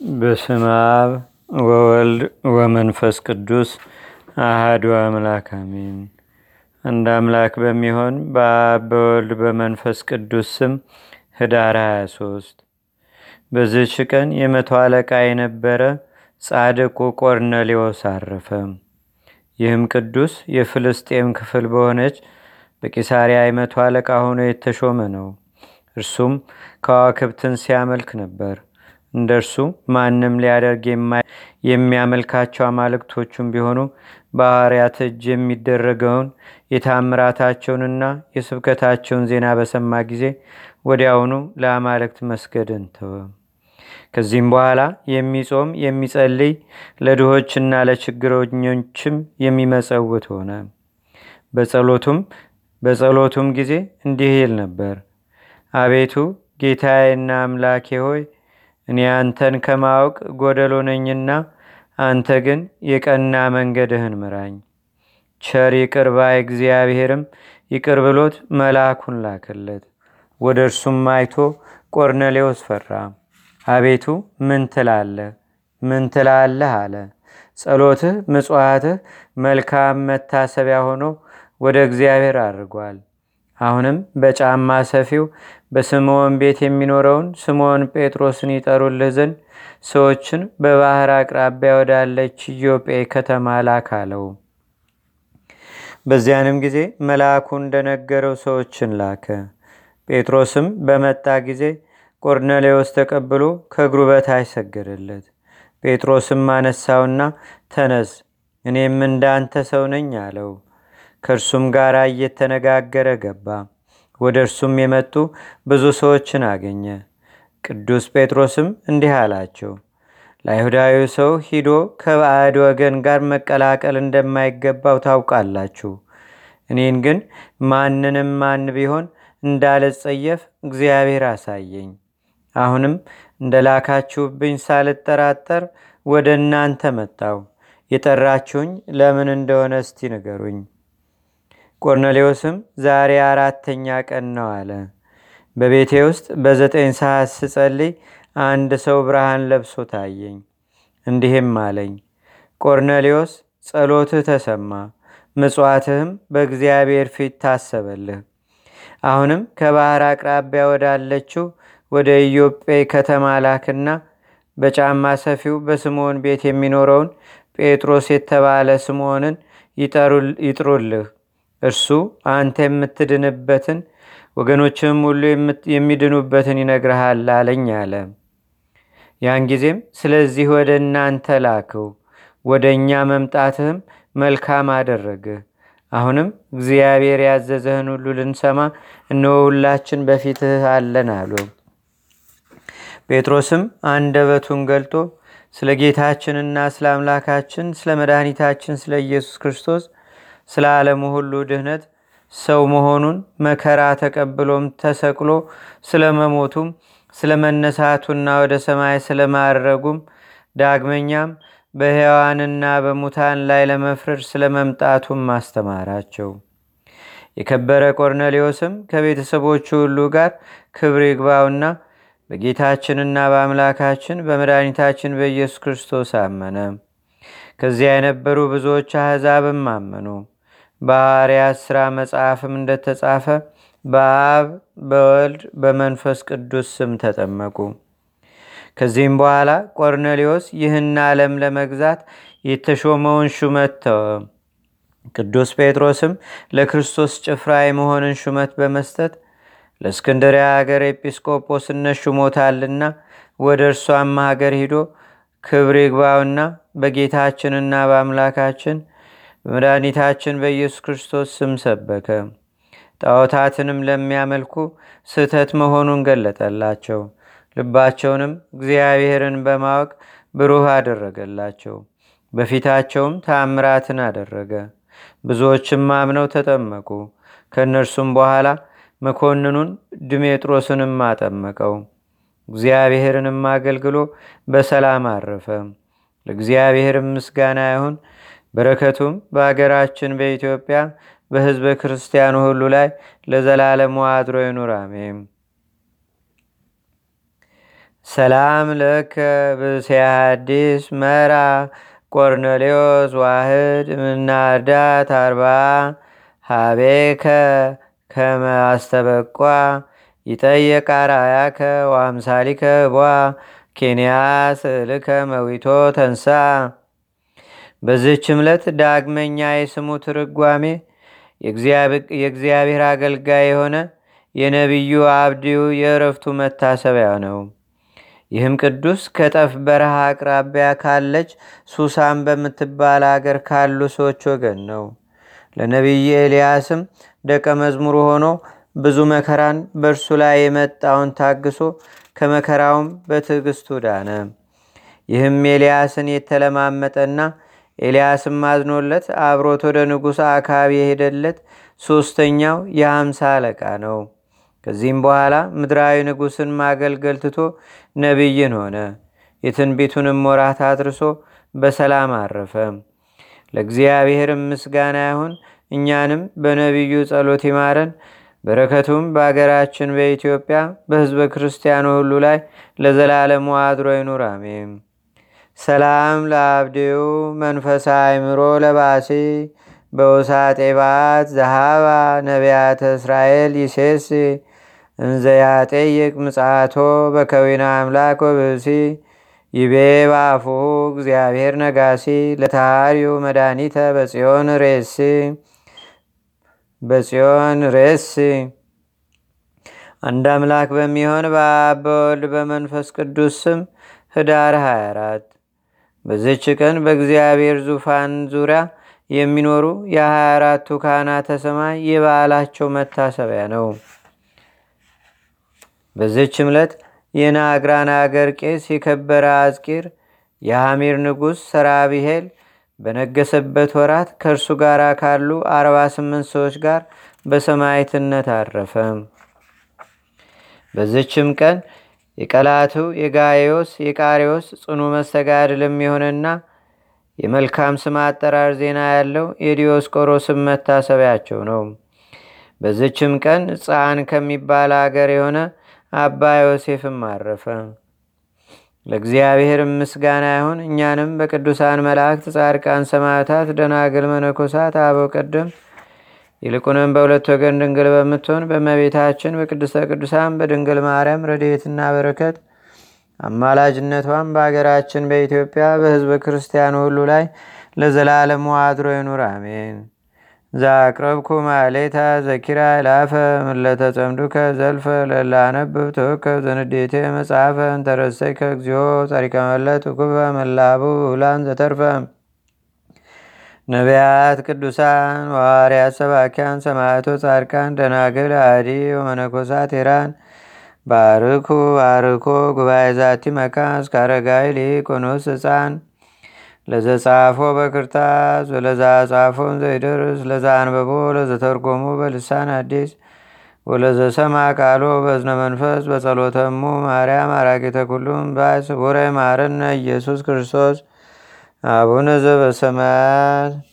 በስመ አብ ወወልድ ወመንፈስ ቅዱስ አህዱ አምላክ አሜን። አንድ አምላክ በሚሆን በአብ በወልድ በመንፈስ ቅዱስ ስም ህዳር 23 በዚህች ቀን የመቶ አለቃ የነበረ ጻድቁ ቆርኔሌዎስ አረፈ። ይህም ቅዱስ የፍልስጤም ክፍል በሆነች በቂሳሪያ የመቶ አለቃ ሆኖ የተሾመ ነው። እርሱም ከዋክብትን ሲያመልክ ነበር። እንደ እርሱ ማንም ሊያደርግ የሚያመልካቸው አማልክቶቹም ቢሆኑ በሐዋርያት እጅ የሚደረገውን የታምራታቸውንና የስብከታቸውን ዜና በሰማ ጊዜ ወዲያውኑ ለአማልክት መስገድን ተወ። ከዚህም በኋላ የሚጾም የሚጸልይ ለድሆችና ለችግረኞችም የሚመጸውት ሆነ። በጸሎቱም በጸሎቱም ጊዜ እንዲህ ይል ነበር። አቤቱ ጌታዬና አምላኬ ሆይ እኔ አንተን ከማወቅ ጎደሎ ነኝና አንተ ግን የቀና መንገድህን ምራኝ። ቸር ይቅር እግዚአብሔርም ይቅር ብሎት መልአኩን ላከለት። ወደ እርሱም አይቶ ቆርኔሌዎስ ፈራ። አቤቱ ምን ትላለህ? ምን ትላለህ አለ። ጸሎትህ ምጽዋትህ መልካም መታሰቢያ ሆኖ ወደ እግዚአብሔር አድርጓል። አሁንም በጫማ ሰፊው በስምዖን ቤት የሚኖረውን ስምዖን ጴጥሮስን ይጠሩልህ ዘንድ ሰዎችን በባህር አቅራቢያ ወዳለች ኢዮጴ ከተማ ላክ አለው። በዚያንም ጊዜ መልአኩ እንደነገረው ሰዎችን ላከ። ጴጥሮስም በመጣ ጊዜ ቆርኔሌዎስ ተቀብሎ ከእግሩ በታች ሰገደለት። ጴጥሮስም አነሳውና ተነስ፣ እኔም እንዳንተ ሰው ነኝ አለው። ከእርሱም ጋር እየተነጋገረ ገባ። ወደ እርሱም የመጡ ብዙ ሰዎችን አገኘ። ቅዱስ ጴጥሮስም እንዲህ አላቸው፣ ለአይሁዳዊ ሰው ሂዶ ከባዕድ ወገን ጋር መቀላቀል እንደማይገባው ታውቃላችሁ። እኔን ግን ማንንም ማን ቢሆን እንዳልጸየፍ እግዚአብሔር አሳየኝ። አሁንም እንደ ላካችሁብኝ ሳልጠራጠር ወደ እናንተ መጣው። የጠራችሁኝ ለምን እንደሆነ እስቲ ንገሩኝ። ቆርኔሌዎስም ዛሬ አራተኛ ቀን ነው አለ። በቤቴ ውስጥ በዘጠኝ ሰዓት ስጸልይ አንድ ሰው ብርሃን ለብሶ ታየኝ። እንዲህም አለኝ፣ ቆርኔሌዎስ ጸሎትህ ተሰማ፣ ምጽዋትህም በእግዚአብሔር ፊት ታሰበልህ። አሁንም ከባህር አቅራቢያ ወዳለችው ወደ ኢዮጴ ከተማ ላክና በጫማ ሰፊው በስምዖን ቤት የሚኖረውን ጴጥሮስ የተባለ ስምዖንን ይጥሩልህ እርሱ አንተ የምትድንበትን ወገኖችም ሁሉ የሚድኑበትን ይነግርሃል አለኝ አለ። ያን ጊዜም ስለዚህ ወደ እናንተ ላክው፣ ወደ እኛ መምጣትህም መልካም አደረገ አሁንም እግዚአብሔር ያዘዘህን ሁሉ ልንሰማ እነሆ ሁላችን በፊትህ አለን አሉ። ጴጥሮስም አንደበቱን ገልጦ ስለ ጌታችንና ስለ አምላካችን ስለ መድኃኒታችን ስለ ኢየሱስ ክርስቶስ ስለ ዓለሙ ሁሉ ድህነት ሰው መሆኑን መከራ ተቀብሎም ተሰቅሎ ስለ መሞቱም ስለ መነሳቱና ወደ ሰማይ ስለ ማረጉም ዳግመኛም በሕያዋንና በሙታን ላይ ለመፍረድ ስለ መምጣቱም ማስተማራቸው። የከበረ ቆርኔሌዎስም ከቤተሰቦቹ ሁሉ ጋር ክብር ይግባውና በጌታችንና በአምላካችን በመድኃኒታችን በኢየሱስ ክርስቶስ አመነ። ከዚያ የነበሩ ብዙዎች አሕዛብም አመኑ። በሐዋርያት ሥራ መጽሐፍም እንደተጻፈ በአብ በወልድ በመንፈስ ቅዱስ ስም ተጠመቁ። ከዚህም በኋላ ቆርኔሌዎስ ይህን ዓለም ለመግዛት የተሾመውን ሹመት ተወ። ቅዱስ ጴጥሮስም ለክርስቶስ ጭፍራ የመሆንን ሹመት በመስጠት ለእስክንድሪያ ሀገር ኤጲስቆጶስነት ሹሞታልና ወደ እርሷም ሀገር ሂዶ ክብር ይግባውና በጌታችንና በአምላካችን በመድኃኒታችን በኢየሱስ ክርስቶስ ስም ሰበከ። ጣዖታትንም ለሚያመልኩ ስህተት መሆኑን ገለጠላቸው። ልባቸውንም እግዚአብሔርን በማወቅ ብሩህ አደረገላቸው። በፊታቸውም ታምራትን አደረገ። ብዙዎችም አምነው ተጠመቁ። ከእነርሱም በኋላ መኮንኑን ድሜጥሮስንም አጠመቀው። እግዚአብሔርንም አገልግሎ በሰላም አረፈ። ለእግዚአብሔርም ምስጋና ይሁን። በረከቱም በአገራችን በኢትዮጵያ በህዝበ ክርስቲያኑ ሁሉ ላይ ለዘላለሙ አድሮ ይኑር አሜን። ሰላም ለከ ብስያ አዲስ መራ ቆርኔሌዎስ ዋህድ ምናርዳት አርባ ሃቤከ ከመ አስተበቋ ይጠየቅ አርአያከ ወአምሳሊከ ቧ ኬንያ ስእልከ መዊቶ ተንሳ በዚህች ዕለት ዳግመኛ የስሙ ትርጓሜ የእግዚአብሔር አገልጋይ የሆነ የነቢዩ አብዲው የእረፍቱ መታሰቢያ ነው። ይህም ቅዱስ ከጠፍ በረሃ አቅራቢያ ካለች ሱሳን በምትባል አገር ካሉ ሰዎች ወገን ነው። ለነቢይ ኤልያስም ደቀ መዝሙር ሆኖ ብዙ መከራን በእርሱ ላይ የመጣውን ታግሶ ከመከራውም በትዕግስቱ ዳነ። ይህም ኤልያስን የተለማመጠና ኤልያስም አዝኖለት አብሮት ወደ ንጉሥ አካባቢ የሄደለት ሦስተኛው የሀምሳ አለቃ ነው። ከዚህም በኋላ ምድራዊ ንጉሥን ማገልገል ትቶ ነቢይን ሆነ። የትንቢቱንም ወራት አድርሶ በሰላም አረፈ። ለእግዚአብሔርም ምስጋና ይሁን። እኛንም በነቢዩ ጸሎት ይማረን። በረከቱም በአገራችን በኢትዮጵያ በሕዝበ ክርስቲያኑ ሁሉ ላይ ለዘላለሙ አድሮ ይኑር፣ አሜን። ሰላም ለአብዴው መንፈሳ አይምሮ ለባሲ በውሳጤ ባት ዘሃባ ነቢያተ እስራኤል ይሴስ እንዘያጤይቅ ምጽአቶ በከዊና አምላክ ወብሲ ይቤ ባፉ እግዚአብሔር ነጋሲ ለታሃሪው መድኃኒተ በጽዮን ሬሲ በጽዮን ሬሲ። አንድ አምላክ በሚሆን በአብ በወልድ በመንፈስ ቅዱስ ስም ህዳር 24 በዝች ቀን በእግዚአብሔር ዙፋን ዙሪያ የሚኖሩ የ24ቱ ካህናተ ሰማይ የበዓላቸው መታሰቢያ ነው። በዝች ዕለት የናግራን አገር ቄስ የከበረ አዝቂር የሐሚር ንጉሥ ሰራቢሄል በነገሰበት ወራት ከእርሱ ጋር ካሉ 48 ሰዎች ጋር በሰማይትነት አረፈ። በዝችም ቀን የቀላቱ የጋዮስ የቃሪዎስ ጽኑ መስተጋድልም የሆነና የመልካም ስም አጠራር ዜና ያለው የዲዮስቆሮስም መታሰቢያቸው ነው። በዝችም ቀን ጻን ከሚባል አገር የሆነ አባ ዮሴፍም አረፈ። ለእግዚአብሔር ምስጋና ይሁን። እኛንም በቅዱሳን መላእክት፣ ጻድቃን፣ ሰማዕታት፣ ደናግል፣ መነኮሳት፣ አበው ቀደም ይልቁንም በሁለት ወገን ድንግል በምትሆን በመቤታችን በቅድስተ ቅዱሳን በድንግል ማርያም ረድኤትና በረከት አማላጅነቷን በአገራችን በኢትዮጵያ በሕዝበ ክርስቲያኑ ሁሉ ላይ ለዘላለሙ አድሮ ይኑር፣ አሜን። ዛቅረብኩ ማሌታ ዘኪራ ይላፈ ምለተጸምዱከ ዘልፈ ለላነብብ ተወከብ ዘንዴቴ መጽሐፈ እንተረሰይከ እግዚኦ ጸሪቀ መለት ኩበ መላቡ ውላን ዘተርፈ ነቢያት፣ ቅዱሳን፣ ዋርያት፣ ሰባኪያን፣ ሰማዕቶ፣ ጻድቃን፣ ደናግል፣ አዲ ወመነኮሳት ቴራን ባርኩ ባርኮ ጉባኤ ዛቲ መካን እስከ አረጋዊ ሊቆኖስ ህፃን ለዘጻፎ በክርታስ ወለዛ ጻፎን ዘይደርስ ለዛ ለዘተርጎሞ በልሳን አዲስ ወለዘሰማ ቃሎ በዝነ መንፈስ በጸሎተሙ ማርያም አራቂተ ኩሉም ባይ ስቡረ ማረነ ኢየሱስ ክርስቶስ ابونزو به من.